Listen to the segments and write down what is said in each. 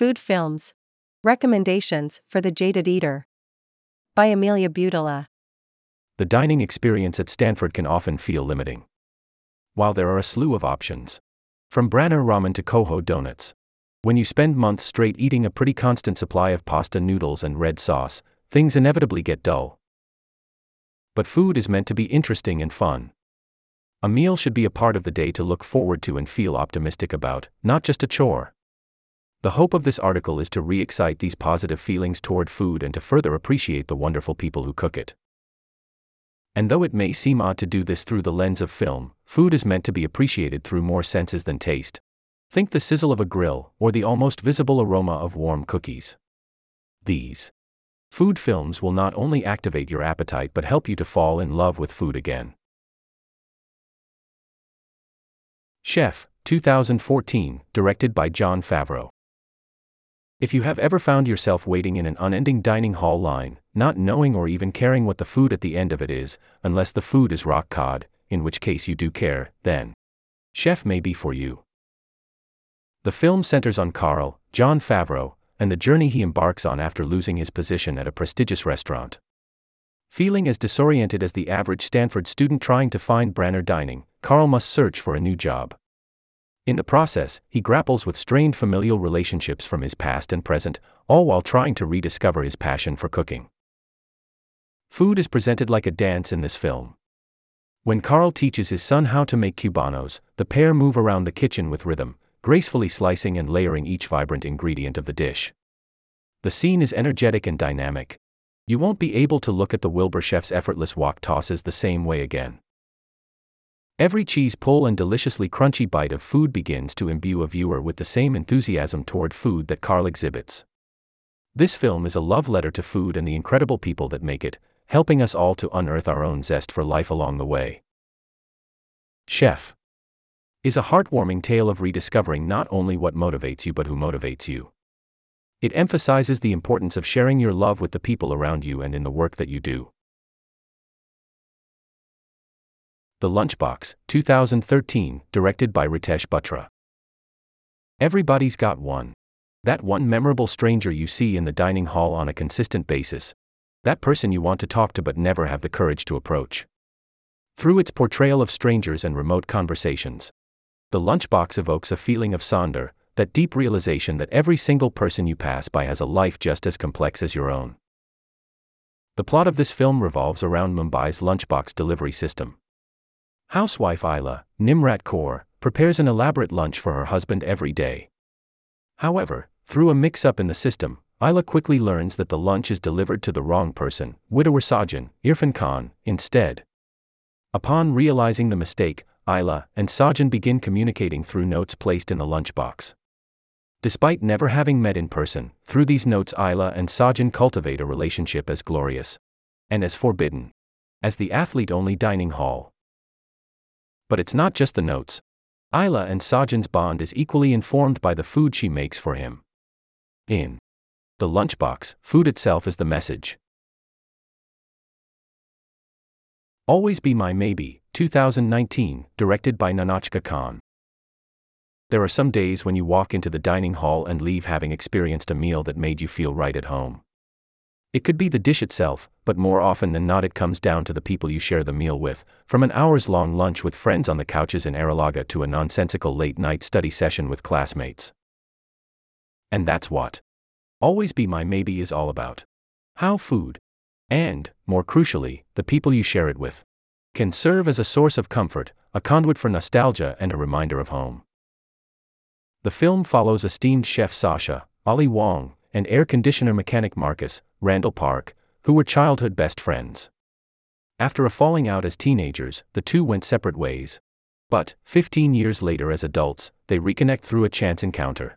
Food Films Recommendations for the Jaded Eater by Amelia Butala. The dining experience at Stanford can often feel limiting. While there are a slew of options, from Branner ramen to CoHo donuts, when you spend months straight eating a pretty constant supply of pasta noodles and red sauce, things inevitably get dull. But food is meant to be interesting and fun. A meal should be a part of the day to look forward to and feel optimistic about, not just a chore. The hope of this article is to re excite these positive feelings toward food and to further appreciate the wonderful people who cook it. And though it may seem odd to do this through the lens of film, food is meant to be appreciated through more senses than taste. Think the sizzle of a grill, or the almost visible aroma of warm cookies. These food films will not only activate your appetite but help you to fall in love with food again. Chef, 2014, directed by Jon Favreau. If you have ever found yourself waiting in an unending dining hall line, not knowing or even caring what the food at the end of it is, unless the food is rock cod, in which case you do care, then Chef may be for you. The film centers on Carl, Jon Favreau, and the journey he embarks on after losing his position at a prestigious restaurant. Feeling as disoriented as the average Stanford student trying to find Branner dining, Carl must search for a new job. In the process, he grapples with strained familial relationships from his past and present, all while trying to rediscover his passion for cooking. Food is presented like a dance in this film. When Carl teaches his son how to make cubanos, the pair move around the kitchen with rhythm, gracefully slicing and layering each vibrant ingredient of the dish. The scene is energetic and dynamic. You won't be able to look at the Wilbur chef's effortless wok tosses the same way again. Every cheese pull and deliciously crunchy bite of food begins to imbue a viewer with the same enthusiasm toward food that Carl exhibits. This film is a love letter to food and the incredible people that make it, helping us all to unearth our own zest for life along the way. Chef is a heartwarming tale of rediscovering not only what motivates you but who motivates you. It emphasizes the importance of sharing your love with the people around you and in the work that you do. The Lunchbox, 2013, directed by Ritesh Batra. Everybody's got one. That one memorable stranger you see in the dining hall on a consistent basis. That person you want to talk to but never have the courage to approach. Through its portrayal of strangers and remote conversations, the lunchbox evokes a feeling of sonder, that deep realization that every single person you pass by has a life just as complex as your own. The plot of this film revolves around Mumbai's lunchbox delivery system. Housewife Isla, Nimrat Kaur, prepares an elaborate lunch for her husband every day. However, through a mix up in the system, Isla quickly learns that the lunch is delivered to the wrong person, widower Sajan, Irfan Khan, instead. Upon realizing the mistake, Isla and Sajan begin communicating through notes placed in the lunchbox. Despite never having met in person, through these notes Isla and Sajan cultivate a relationship as glorious and as forbidden as the athlete only dining hall. But it's not just the notes. Isla and Sajan's bond is equally informed by the food she makes for him. In the lunchbox, food itself is the message. Always Be My Maybe, 2019, directed by Nahnatchka Khan. There are some days when you walk into the dining hall and leave having experienced a meal that made you feel right at home. It could be the dish itself, but more often than not, it comes down to the people you share the meal with, from an hours long lunch with friends on the couches in Arrillaga to a nonsensical late night study session with classmates. And that's what Always Be My Maybe is all about. How food, and, more crucially, the people you share it with, can serve as a source of comfort, a conduit for nostalgia, and a reminder of home. The film follows esteemed chef Sasha, Ali Wong, and air conditioner mechanic Marcus, Randall Park, who were childhood best friends. After a falling out as teenagers, the two went separate ways. But, 15 years later as adults, they reconnect through a chance encounter.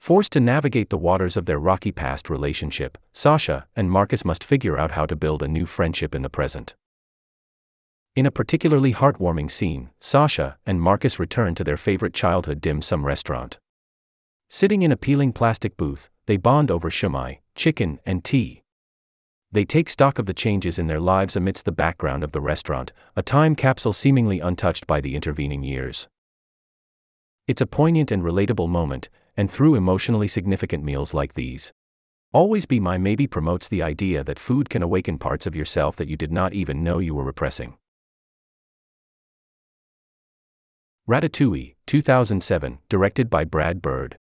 Forced to navigate the waters of their rocky past relationship, Sasha and Marcus must figure out how to build a new friendship in the present. In a particularly heartwarming scene, Sasha and Marcus return to their favorite childhood dim sum restaurant. Sitting in a peeling plastic booth, they bond over shumai, chicken, and tea. They take stock of the changes in their lives amidst the background of the restaurant, a time capsule seemingly untouched by the intervening years. It's a poignant and relatable moment, and through emotionally significant meals like these. Always Be My Maybe promotes the idea that food can awaken parts of yourself that you did not even know you were repressing. Ratatouille, 2007, directed by Brad Bird.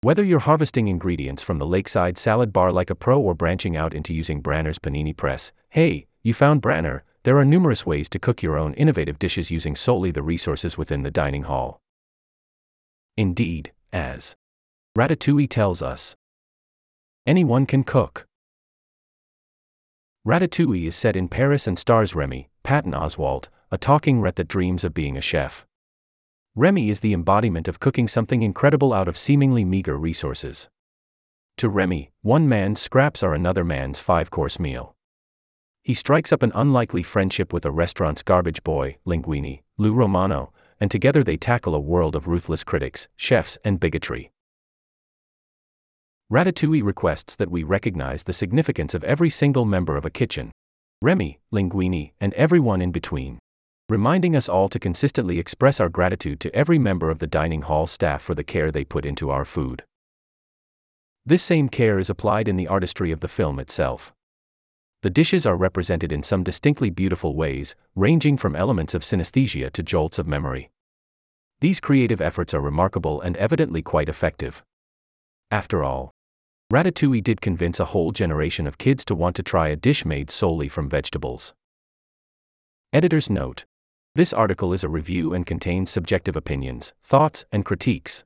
Whether you're harvesting ingredients from the lakeside salad bar like a pro or branching out into using Branner's panini press, hey, you found Branner, there are numerous ways to cook your own innovative dishes using solely the resources within the dining hall. Indeed, as Ratatouille tells us, anyone can cook. Ratatouille is set in Paris and stars Remy, Patton Oswalt, a talking rat that dreams of being a chef. Remy is the embodiment of cooking something incredible out of seemingly meager resources. To Remy, one man's scraps are another man's five course meal. He strikes up an unlikely friendship with a restaurant's garbage boy, Linguini, Lou Romano, and together they tackle a world of ruthless critics, chefs, and bigotry. Ratatouille requests that we recognize the significance of every single member of a kitchen Remy, Linguini, and everyone in between reminding us all to consistently express our gratitude to every member of the dining hall staff for the care they put into our food. This same care is applied in the artistry of the film itself. The dishes are represented in some distinctly beautiful ways, ranging from elements of synesthesia to jolts of memory. These creative efforts are remarkable and evidently quite effective. After all, Ratatouille did convince a whole generation of kids to want to try a dish made solely from vegetables. Editor's note this article is a review and contains subjective opinions, thoughts, and critiques.